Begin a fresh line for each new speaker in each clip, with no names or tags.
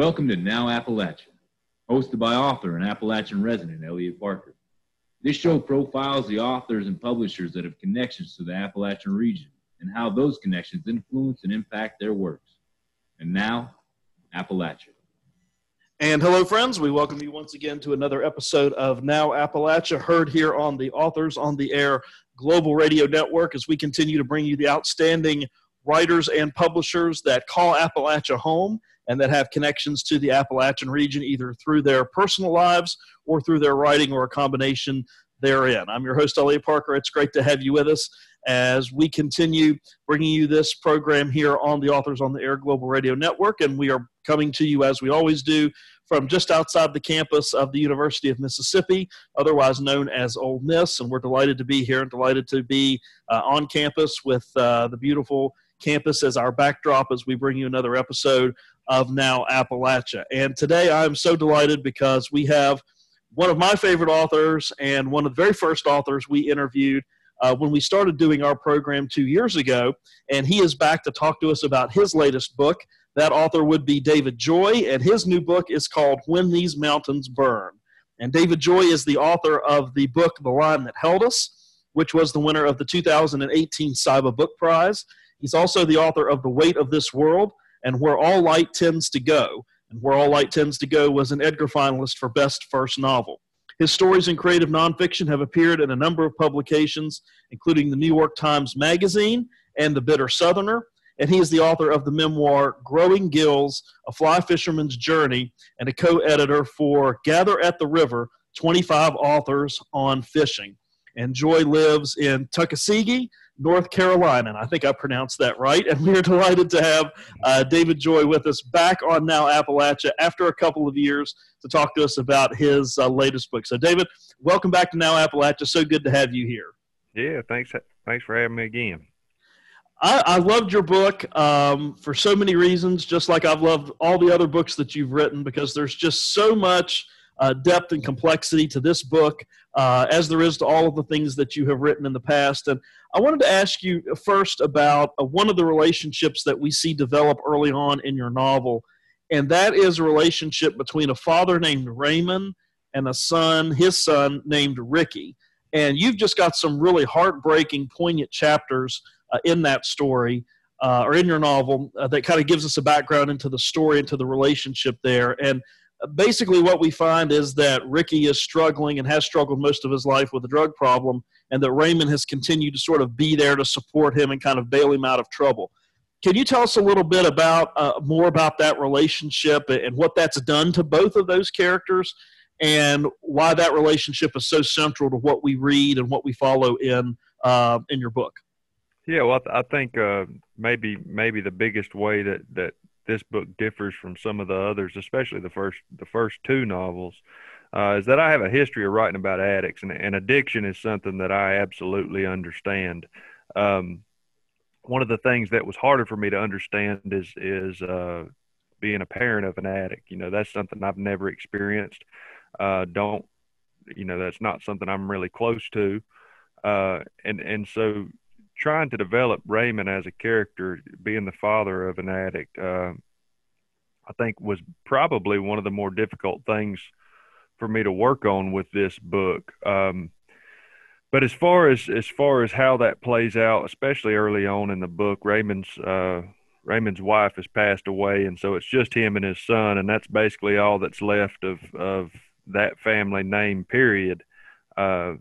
Welcome to Now Appalachia, hosted by author and Appalachian resident Elliot Parker. This show profiles the authors and publishers that have connections to the Appalachian region and how those connections influence and impact their works. And now, Appalachia.
And hello, friends. We welcome you once again to another episode of Now Appalachia, heard here on the Authors on the Air Global Radio Network as we continue to bring you the outstanding writers and publishers that call Appalachia home and that have connections to the Appalachian region either through their personal lives or through their writing or a combination therein. I'm your host, Elliot Parker. It's great to have you with us as we continue bringing you this program here on the Authors on the Air Global Radio Network. And we are coming to you, as we always do, from just outside the campus of the University of Mississippi, otherwise known as Ole Miss. And we're delighted to be here and delighted to be uh, on campus with uh, the beautiful campus as our backdrop as we bring you another episode of Now Appalachia. And today I'm so delighted because we have one of my favorite authors and one of the very first authors we interviewed uh, when we started doing our program two years ago. And he is back to talk to us about his latest book. That author would be David Joy, and his new book is called When These Mountains Burn. And David Joy is the author of the book The Line That Held Us, which was the winner of the 2018 SIBA Book Prize. He's also the author of The Weight of This World and Where All Light Tends to Go. And Where All Light Tends to Go was an Edgar finalist for Best First Novel. His stories in creative nonfiction have appeared in a number of publications, including the New York Times Magazine and The Bitter Southerner. And he is the author of the memoir Growing Gills A Fly Fisherman's Journey and a co editor for Gather at the River 25 Authors on Fishing. And Joy lives in Tuckasegee, North Carolina. And I think I pronounced that right. And we are delighted to have uh, David Joy with us back on Now Appalachia after a couple of years to talk to us about his uh, latest book. So, David, welcome back to Now Appalachia. So good to have you here.
Yeah, thanks. Thanks for having me again.
I, I loved your book um, for so many reasons, just like I've loved all the other books that you've written, because there's just so much uh, depth and complexity to this book, uh, as there is to all of the things that you have written in the past. And I wanted to ask you first about uh, one of the relationships that we see develop early on in your novel, and that is a relationship between a father named Raymond and a son, his son named Ricky. And you've just got some really heartbreaking, poignant chapters uh, in that story. Uh, or in your novel, uh, that kind of gives us a background into the story, into the relationship there. And basically, what we find is that Ricky is struggling and has struggled most of his life with a drug problem, and that Raymond has continued to sort of be there to support him and kind of bail him out of trouble. Can you tell us a little bit about uh, more about that relationship and what that's done to both of those characters, and why that relationship is so central to what we read and what we follow in uh, in your book?
Yeah, well, I, think uh, maybe maybe the biggest way that that this book differs from some of the others, especially the first the first two novels, uh, is that I have a history of writing about addicts, and, and addiction is something that I absolutely understand. Um, one of the things that was harder for me to understand is is uh, being a parent of an addict. You know, that's something I've never experienced. Uh, don't you know? That's not something I'm really close to, uh, and and so trying to develop Raymond as a character, being the father of an addict, uh, I think was probably one of the more difficult things for me to work on with this book. Um, but as far as as far as how that plays out, especially early on in the book, Raymond's uh, Raymond's wife has passed away, and so it's just him and his son, and that's basically all that's left of of that family name. Period. Uh,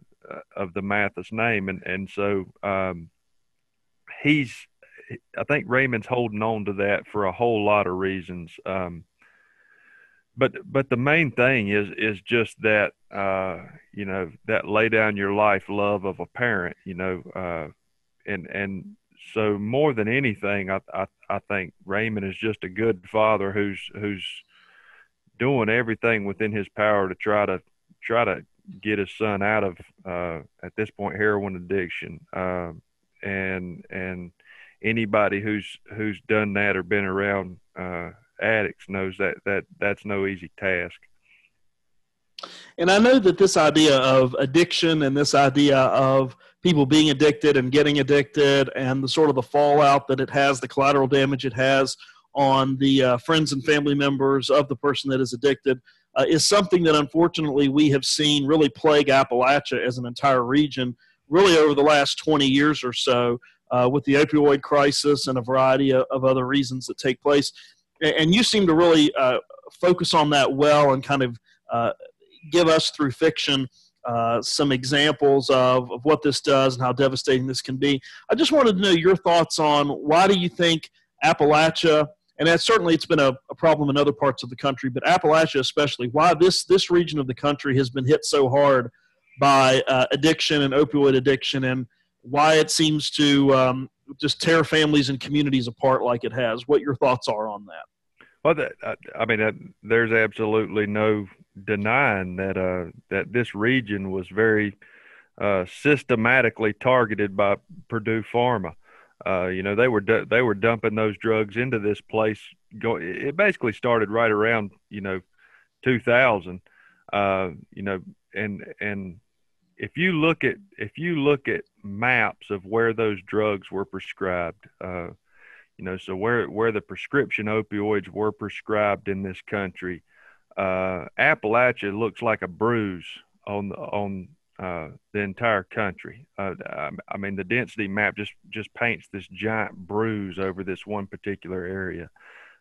of the Mathis name, and and so um, he's. I think Raymond's holding on to that for a whole lot of reasons. Um, but but the main thing is is just that uh, you know that lay down your life love of a parent you know uh, and and so more than anything I, I I think Raymond is just a good father who's who's doing everything within his power to try to try to get his son out of uh, at this point heroin addiction uh, and and anybody who's who's done that or been around uh, addicts knows that that that's no easy task.
And I know that this idea of addiction and this idea of people being addicted and getting addicted and the sort of the fallout that it has, the collateral damage it has on the uh, friends and family members of the person that is addicted uh, is something that unfortunately we have seen really plague Appalachia as an entire region, really over the last 20 years or so, uh, with the opioid crisis and a variety of, of, other reasons that take place. And you seem to really uh, focus on that well and kind of uh, give us through fiction. Uh, some examples of, of what this does and how devastating this can be. I just wanted to know your thoughts on why do you think Appalachia and that's certainly it's been a, a, problem in other parts of the country, but Appalachia especially. Why this this region of the country has been hit so hard by uh, addiction and opioid addiction, and why it seems to um, just tear families and communities apart like it has. What your thoughts are on that?
Well, that, I mean, that, there's absolutely no denying that uh, that this region was very uh, systematically targeted by Purdue Pharma. Uh, you know, they were they were dumping those drugs into this place. Go, it basically started right around you know, 2000. Uh, you know, and and if you look at if you look at maps of where those drugs were prescribed, uh, you know, so where where the prescription opioids were prescribed in this country, uh, Appalachia looks like a bruise on the on uh, the entire country. Uh, I mean, the density map just just paints this giant bruise over this one particular area.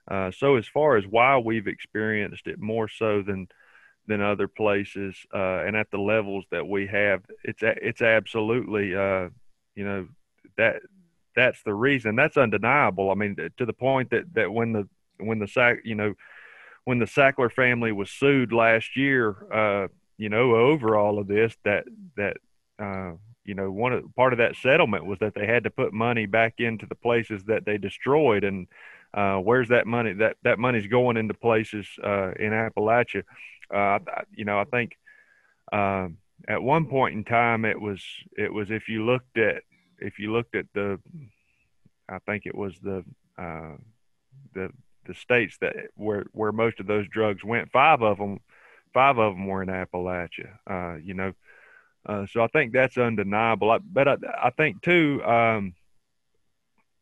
Uh, so, as far as why we've experienced it more so than than other places, uh, and at the levels that we have, it's it's absolutely uh, you know that that's the reason. That's undeniable. I mean, to the point that that when the when the sack you know when the Sackler family was sued last year you know, over all of this that that uh, you know one of part of that settlement was that they had to put money back into the places that they destroyed, and uh, where's that money? That that money's going into places uh, in Appalachia. Uh, you know, I think uh, at one point in time it was it was if you looked at if you looked at the I think it was the uh, the the states that where where most of those drugs went. Five of them five of them were in Appalachia. Uh, you know, uh, so I think that's undeniable. I, but I, I think too, um,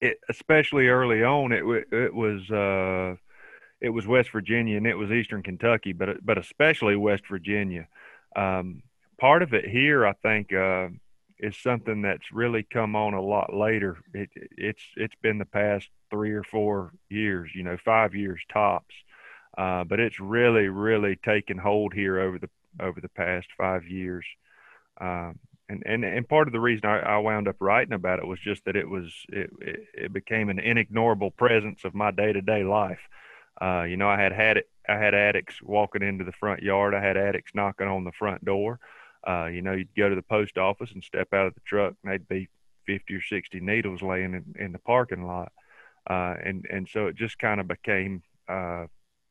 it, especially early on, it it was uh, it was West Virginia and it was Eastern Kentucky, but but especially West Virginia. Um, part of it here, I think, uh, is something that's really come on a lot later. It, it's it's been the past three or four years, you know, five years tops. Uh, but it's really, really taken hold here over the over the past five years. Um, and, and and part of the reason I, I, wound up writing about it was just that it was it, it, it became an inignorable presence of my day to day life. Uh, you know, I had had it, I had addicts walking into the front yard. I had addicts knocking on the front door. Uh, you know, you'd go to the post office and step out of the truck, and they'd be 50 or 60 needles laying in, in the parking lot. Uh, and and so it just kind of became uh,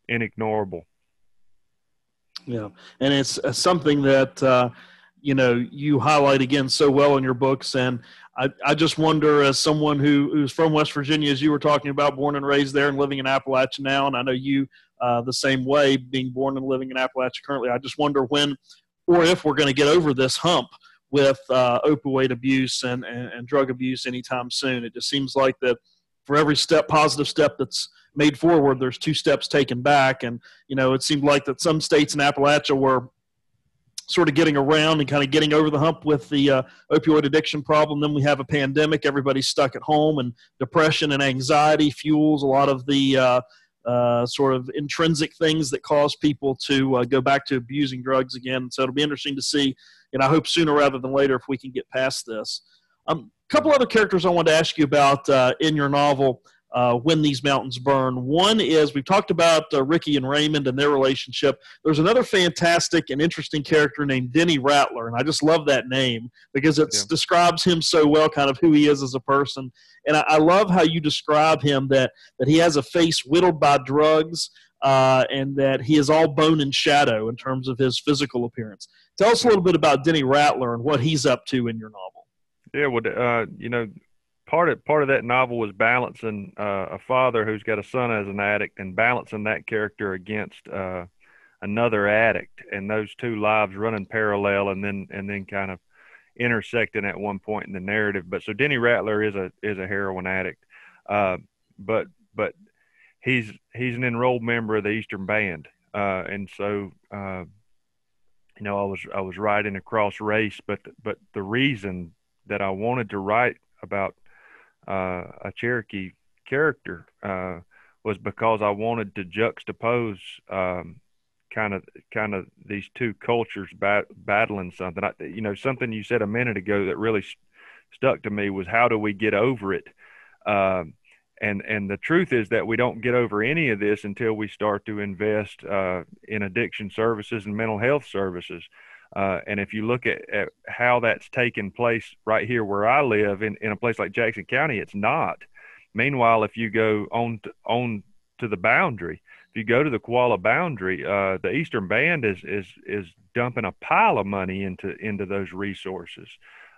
inignorable.
Yeah, and it's uh, something that uh, you know you highlight again so well in your books, and I, I just wonder, as someone who who's from West Virginia, as you were talking about, born and raised there, and living in Appalachia now, and I know you uh, the same way, being born and living in Appalachia currently. I just wonder when or if we're going to get over this hump with uh, opioid abuse and, and, and drug abuse anytime soon. It just seems like that for every step, positive step that's made forward, there's two steps taken back. And, you know, it seemed like that some states in Appalachia were sort of getting around and kind of getting over the hump with the uh, opioid addiction problem. Then we have a pandemic. Everybody's stuck at home, and depression and anxiety fuels a lot of the uh, uh, sort of intrinsic things that cause people to uh, go back to abusing drugs again. So it'll be interesting to see, and I hope sooner rather than later if we can get past this. A um, couple other characters I wanted to ask you about uh, in your novel uh, when these mountains burn. One is we've talked about uh, Ricky and Raymond and their relationship. There's another fantastic and interesting character named Denny Rattler, and I just love that name because it yeah. describes him so well, kind of who he is as a person. And I, I, love how you describe him that that he has a face whittled by drugs. Uh, and that he is all bone and shadow in terms of his physical appearance. Tell us a little bit about Denny Rattler and what he's up to in your novel.
Yeah, well, uh, you know, part of part of that novel was balancing uh, a father who's got a son as an addict and balancing that character against uh, another addict, and those two lives running parallel, and then and then kind of intersecting at one point in the narrative. But so Denny Rattler is a is a heroin addict, uh, but but he's he's an enrolled member of the Eastern Band, uh, and so uh, you know I was I was riding across race, but but the reason that I wanted to write about uh, a Cherokee character uh, was because I wanted to juxtapose kind of kind of these two cultures bat, battling something. I, you know, something you said a minute ago that really st- stuck to me was how do we get over it? Um, and and the truth is that we don't get over any of this until we start to invest uh, in addiction services and mental health services. Uh, and if you look at, at how that's taken place right here where I live in, in a place like Jackson County, it's not. Meanwhile, if you go on to, on to the boundary, if you go to the Qualla boundary, uh, the Eastern Band is is is dumping a pile of money into into those resources.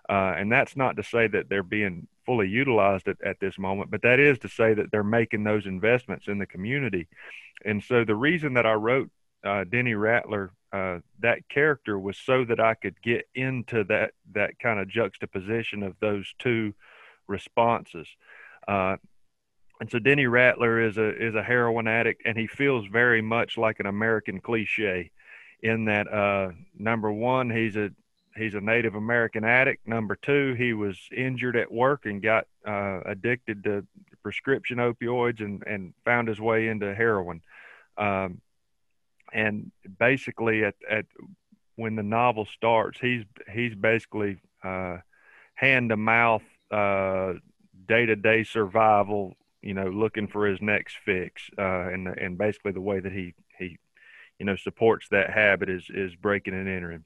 Uh, and that's not to say that they're being fully utilized at, at this moment, but that is to say that they're making those investments in the community. And so the reason that I wrote uh, Denny Rattler, uh, that character, was so that I could get into that that kind of juxtaposition of those two responses. Uh, and so Denny Rattler is a is a heroin addict, and he feels very much like an American cliche, in that uh, number one, he's a he's a Native American addict. Number two, he was injured at work and got uh, addicted to prescription opioids and, and found his way into heroin. Um, and basically, at, at when the novel starts, he's he's basically uh, hand to mouth, day to day survival. You know, looking for his next fix, uh, and and basically the way that he he you know supports that habit is is breaking and entering.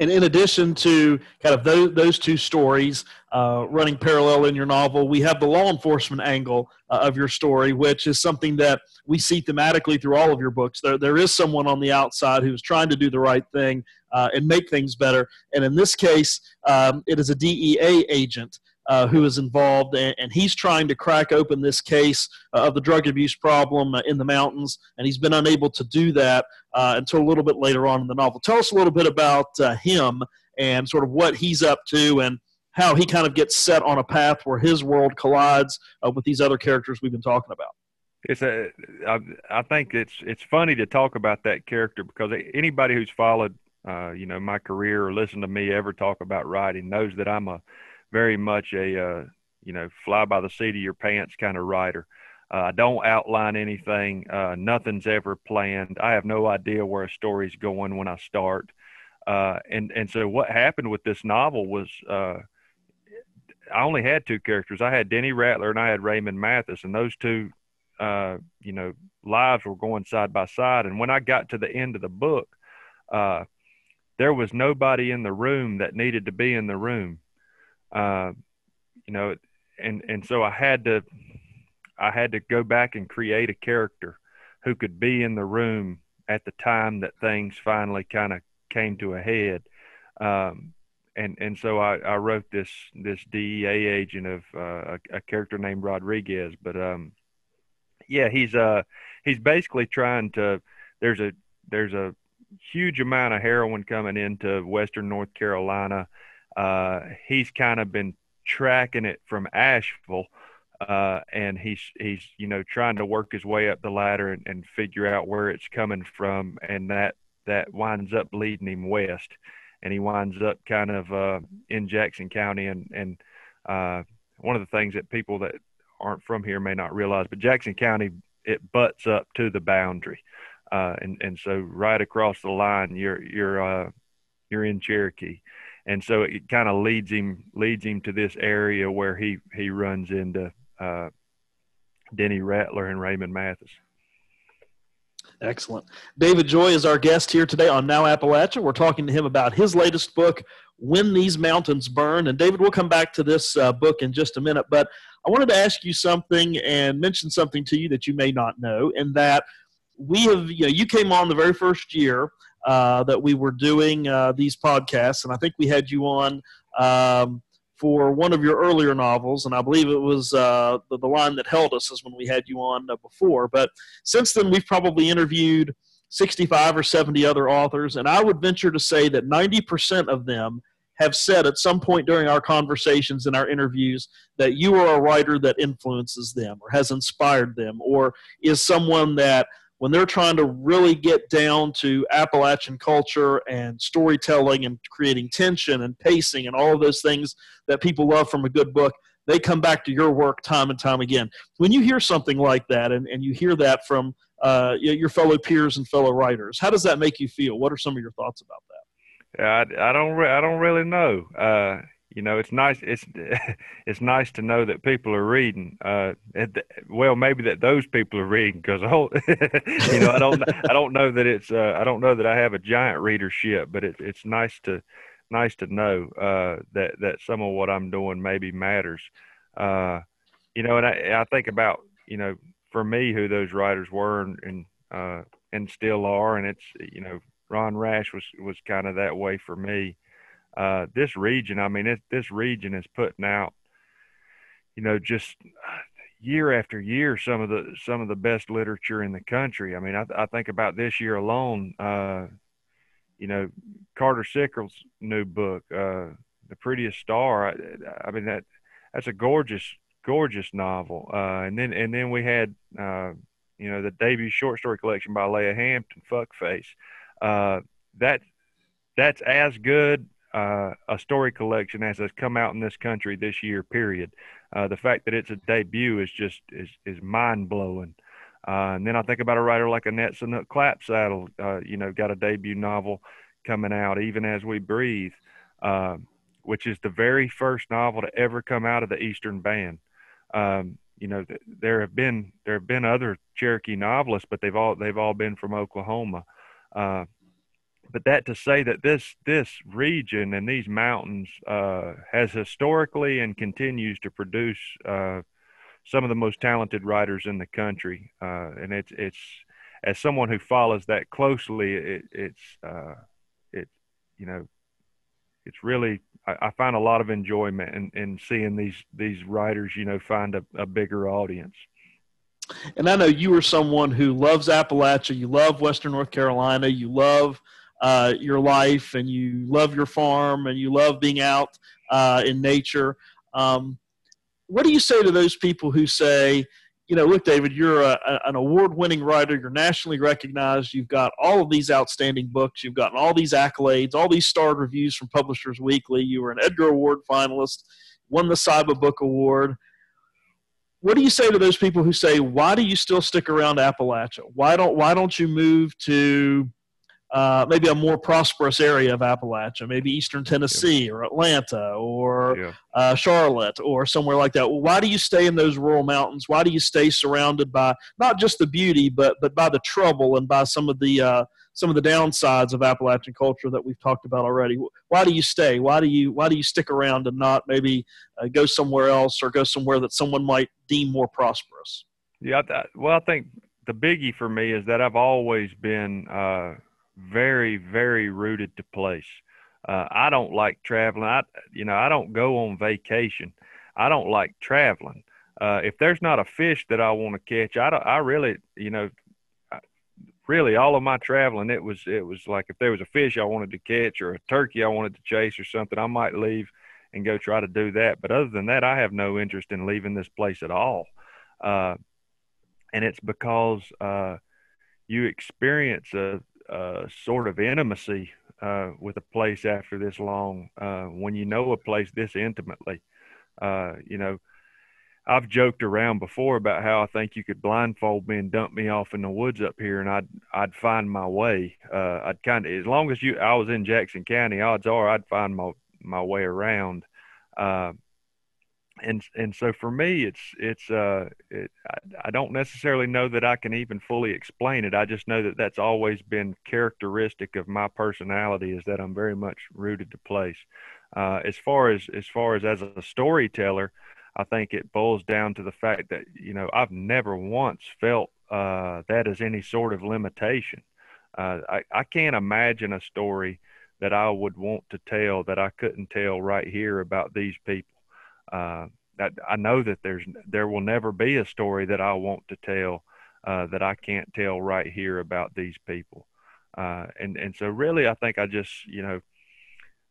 And in addition to kind of those, those two stories uh, running parallel in your novel, we have the law enforcement angle uh, of your story, which is something that we see thematically through all of your books. There, there is someone on the outside who's trying to do the right thing uh, and make things better. And in this case, um, it is a DEA agent uh, who is involved, and, and, he's trying to crack open this case uh, of the drug abuse problem uh, in the mountains, and he's been unable to do that uh, until a little bit later on in the novel. Tell us a little bit about uh, him and sort of what he's up to and how he kind of gets set on a path where his world collides uh, with these other characters we've been talking about.
It's a, I, I think it's it's funny to talk about that character because anybody who's followed, you know, my career or listened to me ever talk about writing knows that I'm a very much a uh, you know fly by the seat of your pants kind of writer. Uh, I don't outline anything. Uh, nothing's ever planned. I have no idea where a story's going when I start. Uh, and and so what happened with this novel was uh, I only had two characters. I had Denny Rattler and I had Raymond Mathis, and those two, uh, you know, lives were going side by side. And when I got to the end of the book, there was nobody in the room that needed to be in the room uh, you know, and and so I had to I had to go back and create a character who could be in the room at the time that things finally kind of came to a head. Um, and and so I, I wrote this this DEA agent of uh, a, a, character named Rodriguez. But um, yeah, he's uh he's basically trying to. There's a there's a huge amount of heroin coming into Western North Carolina uh, he's kind of been tracking it from Asheville, uh, and he's he's you know trying to work his way up the ladder and, and figure out where it's coming from, and that that winds up leading him west, and he winds up kind of uh, in Jackson County, and and uh, one of the things that people that aren't from here may not realize, but Jackson County it butts up to the boundary, uh, and and so right across the line you're you're uh, you're in Cherokee and so it kind of leads him leads him to this area where he he runs into uh, Denny Rattler and Raymond Mathis.
Excellent. David Joy is our guest here today on Now Appalachia. We're talking to him about his latest book, When These Mountains Burn. And David, we'll come back to this uh, book in just a minute, but I wanted to ask you something and mention something to you that you may not know, and that we have, you know, you came on the very first year uh, that we were doing uh, these podcasts, and I think we had you on um, for one of your earlier novels, and I believe it was uh, the, the, line that held us is when we had you on uh, before. But since then, we've probably interviewed 65 or 70 other authors, and I would venture to say that 90% of them have said at some point during our conversations and our interviews that you are a writer that influences them or has inspired them or is someone that when they're trying to really get down to Appalachian culture and storytelling and creating tension and pacing and all of those things that people love from a good book, they come back to your work time and time again. When you hear something like that and, and you hear that from uh, your fellow peers and fellow writers, how does that make you feel? What are some of your thoughts about that?
I, I don't re- I don't really know. Uh, you know, it's nice. It's it's nice to know that people are reading. Uh, well, maybe that those people are reading because you know I don't I don't know that it's uh, I don't know that I have a giant readership, but it, it's nice to nice to know uh, that that some of what I'm doing maybe matters. Uh, you know, and I I think about you know for me who those writers were and and, uh, and still are, and it's you know Ron Rash was was kind of that way for me. Uh, this region, I mean, it, this region is putting out, you know, just year after year some of the some of the best literature in the country. I mean, I, I think about this year alone. Uh, you know, Carter Sickels' new book, uh, "The Prettiest Star." I, I, mean that that's a gorgeous, gorgeous novel. Uh, and then and then we had uh, you know the debut short story collection by Leah Hampton, Fuckface. Uh, that that's as good uh, a story collection as has come out in this country this year. Period. Uh, the fact that it's a debut is just is is mind blowing. Uh, and then I think about a writer like Annette Clapsaddle, uh, you know, got a debut novel coming out, Even As We Breathe, uh, which is the very first novel to ever come out of the Eastern Band. Um, you know, th- there have been there have been other Cherokee novelists, but they've all they've all been from Oklahoma. But that to say that this this region and these mountains uh, has historically and continues to produce uh, some of the most talented writers in the country, uh, and it's it's as someone who follows that closely, it, it's uh, it you know it's really I, I, find a lot of enjoyment in, in seeing these these writers you know find a, a bigger audience.
And I know you are someone who loves Appalachia. You love Western North Carolina. You love uh, your life, and you love your farm, and you love being out uh, in nature. Um, what do you say to those people who say, you know, look, David, you're a, an award winning writer. You're nationally recognized. You've got all of these outstanding books. You've gotten all these accolades, all these starred reviews from Publishers Weekly. You were an Edgar Award finalist, won the SIBA Book Award. What do you say to those people who say, why do you still stick around Appalachia? Why don't, why don't you move to uh, maybe a more prosperous area of Appalachia, maybe Eastern Tennessee yeah. or Atlanta or yeah. uh, Charlotte or somewhere like that. Well, why do you stay in those rural mountains? Why do you stay surrounded by not just the beauty, but but by the trouble and by some of the uh, some of the downsides of Appalachian culture that we've talked about already? Why do you stay? Why do you why do you stick around and not maybe uh, go somewhere else or go somewhere that someone might deem more prosperous?
Yeah, well, I think the biggie for me is that I've always been uh, very, very rooted to place. Uh, I don't like traveling. I, you know, I don't go on vacation. I don't like traveling. Uh, if there's not a fish that I want to catch, I I really, you know, really all of my traveling, it was, it was like if there was a fish I wanted to catch or a turkey I wanted to chase or something, I might leave and go try to do that. But other than that, I have no interest in leaving this place at all. Uh, and it's because, uh, you experience a, uh, sort of intimacy uh, with a place after this long. Uh, when you know a place this intimately, uh, you know, I've joked around before about how I think you could blindfold me and dump me off in the woods up here, and I'd I'd find my way. Uh, I'd kind of as long as you I was in Jackson County, odds are I'd find my my way around. And and so for me it's it's uh it, I, I, don't necessarily know that I can even fully explain it. I just know that that's always been characteristic of my personality is that I'm very much rooted to place. Uh, as far as as far as as a storyteller I think it boils down to the fact that you know I've never once felt uh, that as any sort of limitation. Uh, I, I can't imagine a story that I would want to tell that I couldn't tell right here about these people uh, that I know that there's there will never be a story that I want to tell uh, that I can't tell right here about these people. Uh, and and so really, I think I just you know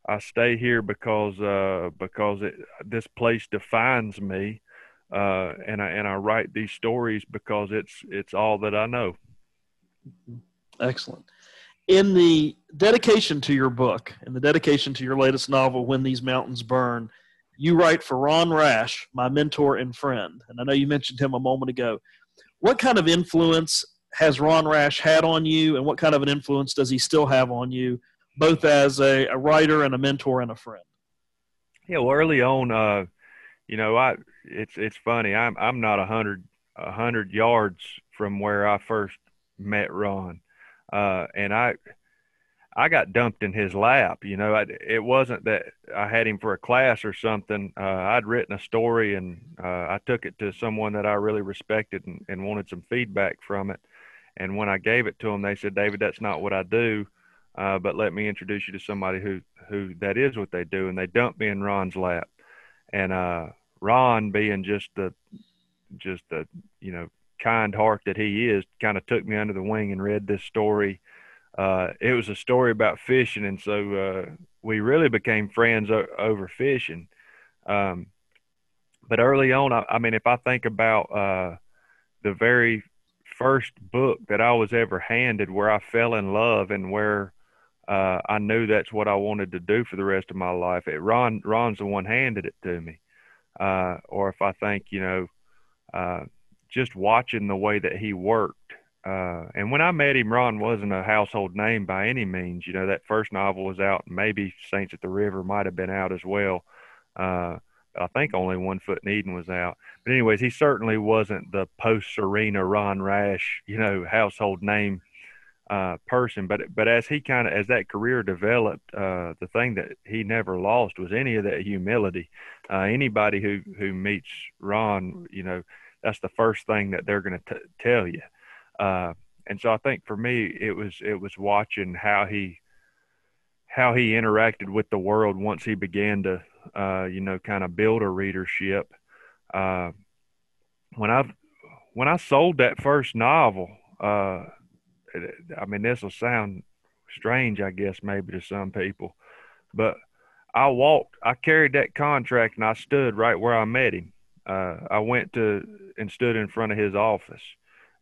I stay here because uh, because it, this place defines me, uh, and I and I write these stories because it's it's all that I know.
Excellent. In the dedication to your book, in the dedication to your latest novel, When These Mountains Burn, you write for Ron Rash, my mentor and friend, and I know you mentioned him a moment ago. What kind of influence has Ron Rash had on you, and what kind of an influence does he still have on you, both as a, a writer and a mentor and a friend?
Yeah, well, early on, uh, you know, I it's it's funny. I'm I'm not a hundred a hundred yards from where I first met Ron, uh, and I I got dumped in his lap. You know, I, it wasn't that I had him for a class or something. Uh, I'd written a story and uh, I took it to someone that I really respected and, and wanted some feedback from it. And when I gave it to them, they said, David, that's not what I do. Uh, but let me introduce you to somebody who, who that is what they do. And they dumped me in Ron's lap. And uh, Ron, being just the, just the, you know, kind heart that he is, kind of took me under the wing and read this story. Uh, it was a story about fishing. And so uh, we really became friends o- over fishing. Um, but early on, I, I, mean, if I think about uh, the very first book that I was ever handed where I fell in love and where uh, I knew that's what I wanted to do for the rest of my life. It, Ron Ron's the one handed it to me. Uh, or if I think, you know, uh, just watching the way that he worked. Uh, and when I met him, Ron wasn't a household name by any means. You know, that first novel was out, maybe Saints at the River might have been out as well. Uh, I think only One Foot in Eden was out. But anyways, he certainly wasn't the post Serena Ron Rash, you know, household name uh, person. But but as he kind of as that career developed, uh, the thing that he never lost was any of that humility. Uh, anybody who who meets Ron, you know, that's the first thing that they're going to tell you. Uh, and so I think for me, it was it was watching how he how he interacted with the world once he began to uh, you know, kind of build a readership. Uh, when I when I sold that first novel, uh, I mean, this will sound strange, I guess, maybe to some people, but I walked, I carried that contract, and I stood right where I met him. Uh, I went to and stood in front of his office,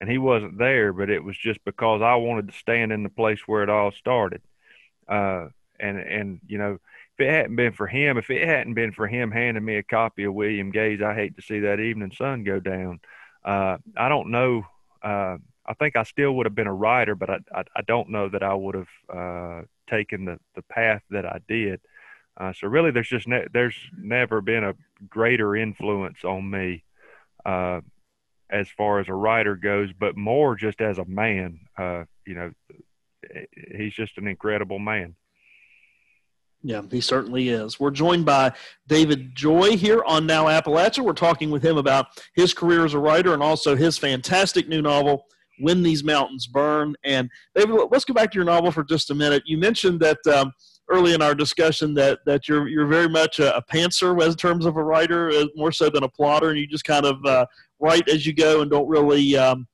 and he wasn't there, but it was just because I wanted to stand in the place where it all started. Uh, and and you know, if it hadn't been for him, if it hadn't been for him handing me a copy of William Gay's I Hate to See That Evening Sun Go Down, uh, I don't know. Uh, I think I still would have been a writer, but I, I, I don't know that I would have uh, taken the, the path that I did. Uh, so really, there's just ne- there's never been a greater influence on me uh, as far as a writer goes, but more just as a man. Uh, you know, he's just an incredible man.
Yeah, he certainly is. We're joined by David Joy here on Now Appalachia. We're talking with him about his career as a writer and also his fantastic new novel, When These Mountains Burn. And David, let's go back to your novel for just a minute. You mentioned that um, early in our discussion that that you're you're very much a, a pantser as terms of a writer, uh, more so than a plotter, and you just kind of uh, write as you go and don't really. Um,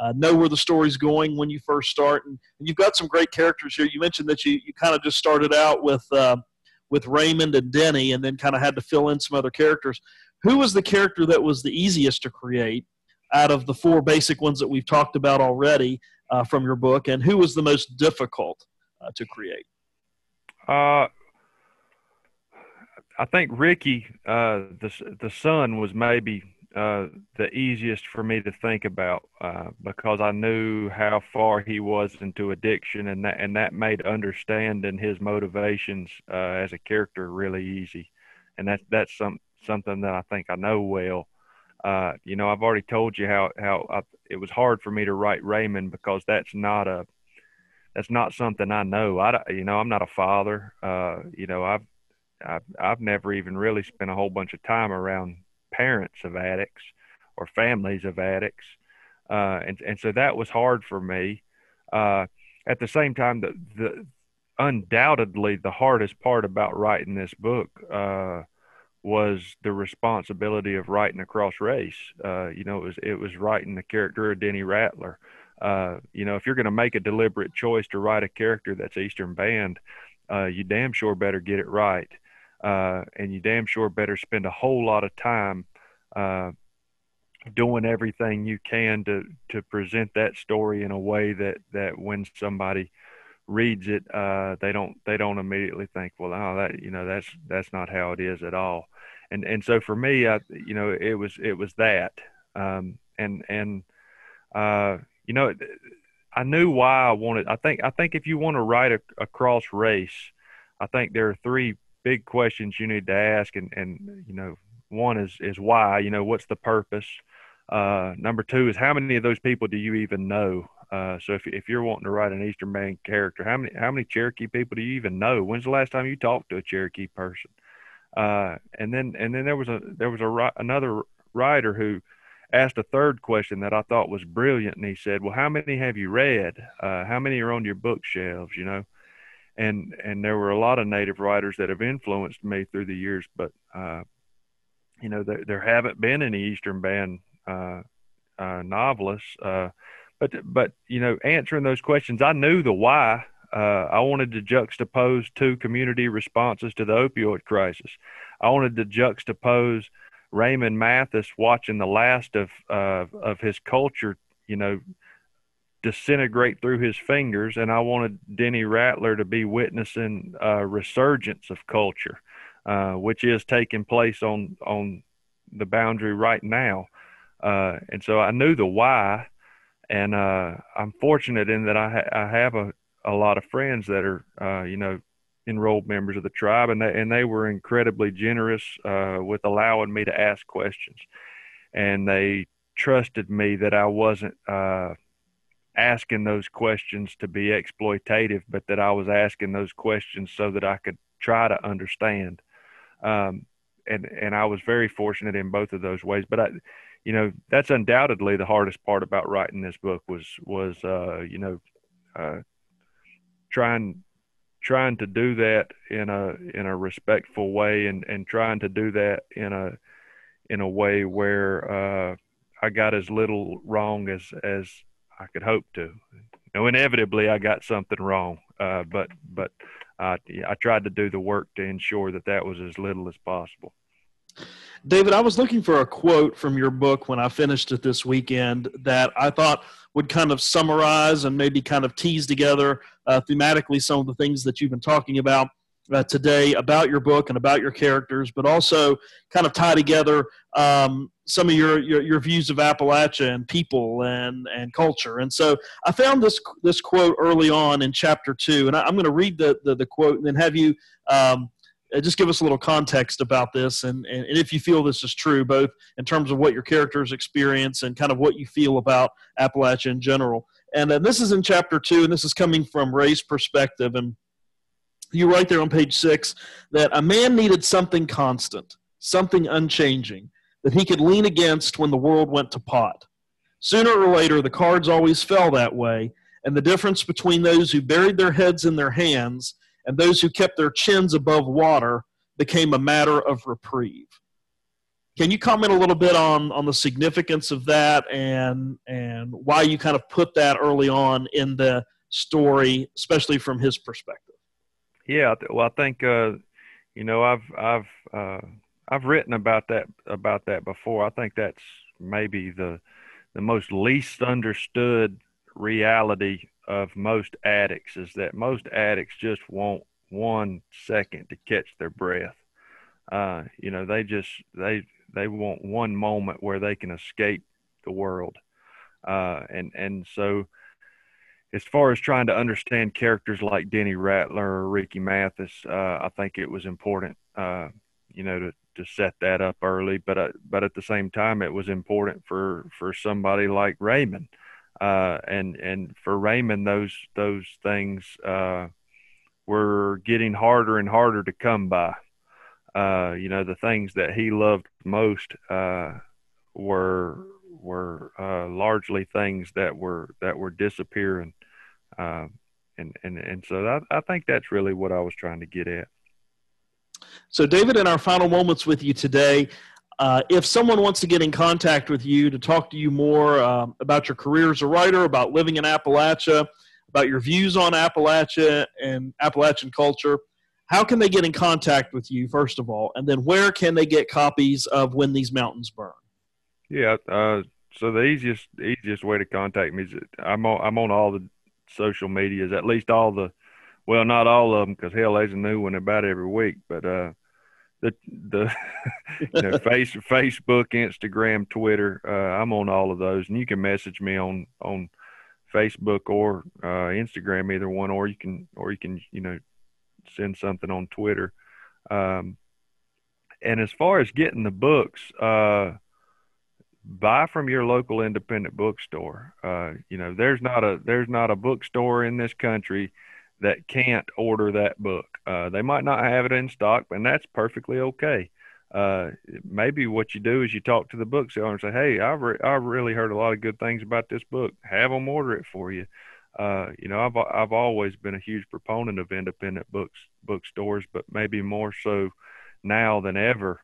uh, know where the story's going when you first start. And, and, you've got some great characters here. You mentioned that you, you kind of just started out with uh, with Raymond and Denny, and then kind of had to fill in some other characters. Who was the character that was the easiest to create out of the four basic ones that we've talked about already uh, from your book, and who was the most difficult uh, to create?
Uh, I think Ricky, uh, the the son, was maybe uh, the easiest for me to think about uh, because I knew how far he was into addiction, and that and that made understanding his motivations uh, as a character really easy, and that's that's some something that I think I know well. Uh, you know, I've already told you how how I, it was hard for me to write Raymond because that's not a that's not something I know. I you know I'm not a father. Uh, you know I've I've I've never even really spent a whole bunch of time around parents of addicts or families of addicts. Uh, and, and so that was hard for me. Uh, at the same time, the, the undoubtedly the hardest part about writing this book uh, was the responsibility of writing across race. Uh, you know, it was it was writing the character of Denny Rattler. Uh, you know, if you're going to make a deliberate choice to write a character that's Eastern Band, uh, you damn sure better get it right, uh, and you damn sure better spend a whole lot of time uh, doing everything you can to to present that story in a way that that when somebody reads it, uh, they don't they don't immediately think, well, oh, that you know that's that's not how it is at all. And and so for me, I you know it was it was that, um, and and uh, you know I knew why I wanted. I think I think if you want to write a, across race, I think there are three big questions you need to ask, and and you know one is is why. You know what's the purpose. Uh, number two is how many of those people do you even know? Uh, so if if you're wanting to write an Eastern Band character, how many how many Cherokee people do you even know? When's the last time you talked to a Cherokee person? Uh, and then and then there was a there was a another writer who asked a third question that I thought was brilliant, and he said, "Well, how many have you read? Uh, how many are on your bookshelves? You know?" And and there were a lot of Native writers that have influenced me through the years, but uh, you know there there haven't been any Eastern Band uh, uh novelists. Uh, but but you know, answering those questions, I knew the why. Uh, I wanted to juxtapose two community responses to the opioid crisis. I wanted to juxtapose Raymond Mathis watching the last of of his culture, you know, disintegrate through his fingers, and I wanted Denny Rattler to be witnessing a resurgence of culture, uh, which is taking place on on the boundary right now. Uh, and so I knew the why, and uh, I'm fortunate in that I ha- I have a a lot of friends that are uh, you know enrolled members of the tribe, and they and they were incredibly generous uh, with allowing me to ask questions, and they trusted me that I wasn't uh, asking those questions to be exploitative, but that I was asking those questions so that I could try to understand. Um, and and I was very fortunate in both of those ways. But I, you know, that's undoubtedly the hardest part about writing this book was was uh, you know uh, trying trying to do that in a in a respectful way and and trying to do that in a in a way where uh, I got as little wrong as as I could hope to. You know, inevitably I got something wrong, uh, but but I I tried to do the work to ensure that that was as little as possible.
David, I was looking for a quote from your book when I finished it this weekend that I thought would kind of summarize and maybe kind of tease together uh, thematically some of the things that you've been talking about uh, today about your book and about your characters, but also kind of tie together um, some of your, your, your views of Appalachia and people and and culture. And so I found this this quote early on in chapter two, and I, am going to read the, the, the quote and then have you um, uh, just give us a little context about this and, and, and, if you feel this is true, both in terms of what your characters experience and kind of what you feel about Appalachia in general. And uh, this is in chapter two, and this is coming from Ray's perspective. And you write there on page six that a man needed something constant, something unchanging, that he could lean against when the world went to pot. Sooner or later, the cards always fell that way, and the difference between those who buried their heads in their hands and those who kept their chins above water became a matter of reprieve. Can you comment a little bit on, on the significance of that and and why you kind of put that early on in the story, especially from his perspective?
Yeah, well, I think uh, you know I've I've uh, I've written about that about that before. I think that's maybe the the most least understood reality of most addicts is that most addicts just want one second to catch their breath. Uh, you know, they just they they want one moment where they can escape the world, uh, and and so as far as trying to understand characters like Denny Rattler or Ricky Mathis, uh, I think it was important, uh, you know, to, to set that up early. But uh, but at the same time, it was important for for somebody like Raymond, uh, and and for Raymond, those those things uh, were getting harder and harder to come by. Uh, you know, the things that he loved most were were largely things that were that were disappearing, uh, and and and so I, I think that's really what I was trying to get at.
So, David, in our final moments with you today, uh, if someone wants to get in contact with you to talk to you more um, about your career as a writer, about living in Appalachia, about your views on Appalachia and Appalachian culture, how can they get in contact with you, first of all? And then where can they get copies of When These Mountains Burn?
Yeah, uh, so the easiest easiest way to contact me is I'm on, I'm on all the social medias, at least all the, well, not all of them, because hell, there's a new one about every week. But uh, the the you know, face Facebook, Instagram, Twitter, uh, I'm on all of those, and you can message me on on Facebook or uh, Instagram, either one, or you can or you can you know send something on Twitter. Um, and as far as getting the books, uh, buy from your local independent bookstore. Uh, you know, there's not a there's not a bookstore in this country that can't order that book. Uh, they might not have it in stock, and that's perfectly okay. Uh, maybe what you do is you talk to the bookseller and say, "Hey, I've re- I've really heard a lot of good things about this book. Have them order it for you." Uh, you know, I've I've always been a huge proponent of independent books bookstores, but maybe more so now than ever,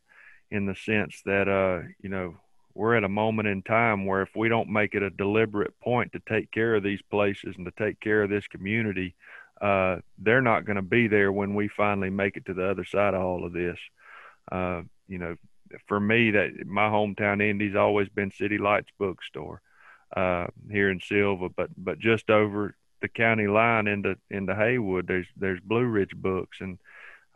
in the sense that uh, you know we're at a moment in time where if we don't make it a deliberate point to take care of these places and to take care of this community, uh, they're not going to be there when we finally make it to the other side of all of this. Uh, you know, for me, that my hometown Indy's always been City Lights Bookstore uh, here in Sylva, but but just over the county line into into Haywood, there's there's Blue Ridge Books, and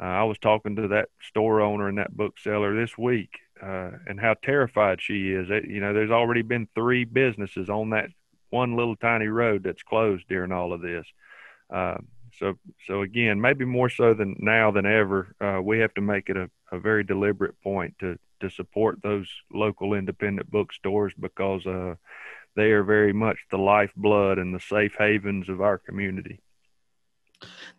uh, I was talking to that store owner and that bookseller this week, uh, and how terrified she is. It, you know, there's already been three businesses on that one little tiny road that's closed during all of this. Uh, so, so again, maybe more so than now than ever, uh, we have to make it a, a very deliberate point to to support those local independent bookstores because uh, they are very much the lifeblood and the safe havens of our community.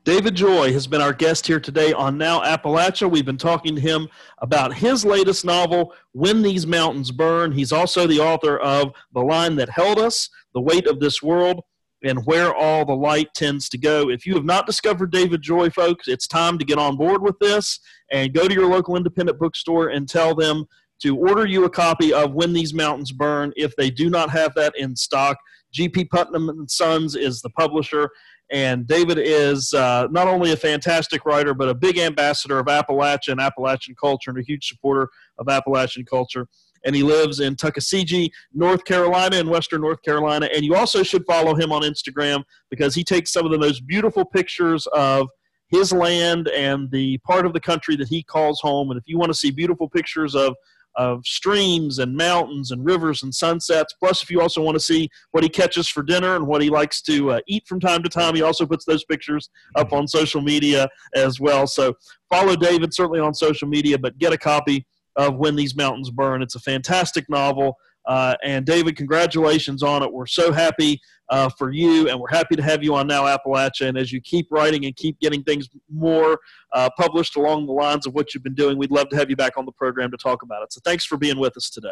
David Joy has been our guest here today on Now Appalachia. We've been talking to him about his latest novel, When These Mountains Burn. He's also the author of The Line That Held Us, The Weight of This World, and Where All the Light Tends to Go. If you have not discovered David Joy, folks, it's time to get on board with this and go to your local independent bookstore and tell them to order you a copy of When These Mountains Burn if they do not have that in stock. GP Putnam and Sons is the publisher, and David is uh, not only a fantastic writer, but a big ambassador of Appalachia and Appalachian culture and a huge supporter of Appalachian culture. And he lives in Tuckasegee, North Carolina, in Western North Carolina. And you also should follow him on Instagram because he takes some of the most beautiful pictures of his land and the part of the country that he calls home. And if you want to see beautiful pictures of of streams and mountains and rivers and sunsets. Plus, if you also want to see what he catches for dinner and what he likes to uh, eat from time to time, he also puts those pictures up on social media as well. So follow David certainly on social media, but get a copy of When These Mountains Burn. It's a fantastic novel. Uh, and David, congratulations on it. We're so happy uh, for you, and we're happy to have you on Now Appalachia. And as you keep writing and keep getting things more uh, published along the lines of what you've been doing, we'd love to have you back on the program to talk about it. So thanks for being with us today.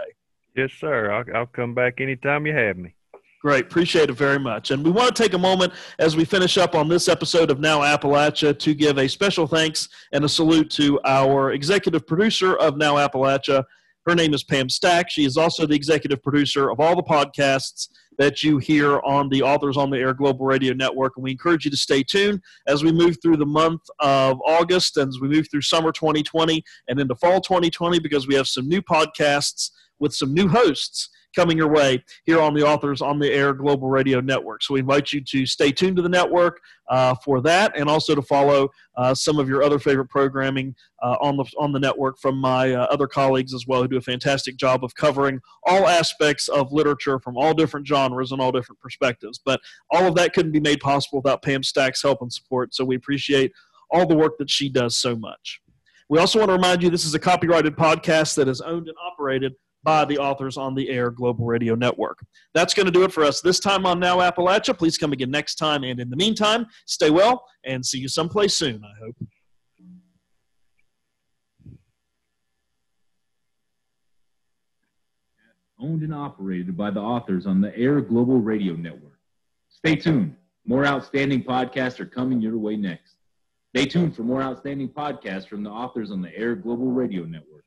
Yes, sir. I'll, I'll come back anytime you have me.
Great. Appreciate it very much. And we want to take a moment as we finish up on this episode of Now Appalachia to give a special thanks and a salute to our executive producer of Now Appalachia, her name is Pam Stack. She is also the executive producer of all the podcasts that you hear on the Authors on the Air Global Radio Network. And we encourage you to stay tuned as we move through the month of August and as we move through summer 2020 and into fall 2020 because we have some new podcasts with some new hosts coming your way here on the Authors on the Air Global Radio Network. So we invite you to stay tuned to the network uh, for that, and also to follow uh, some of your other favorite programming uh, on the on the network from my uh, other colleagues as well, who do a fantastic job of covering all aspects of literature from all different genres and all different perspectives. But all of that couldn't be made possible without Pam Stack's help and support. So we appreciate all the work that she does so much. We also want to remind you this is a copyrighted podcast that is owned and operated by the authors on the Air Global Radio Network. That's going to do it for us this time on Now Appalachia. Please come again next time. And in the meantime, stay well and see you someplace soon, I hope.
Owned and operated by the authors on the Air Global Radio Network. Stay tuned. More outstanding podcasts are coming your way next. Stay tuned for more outstanding podcasts from the authors on the Air Global Radio Network.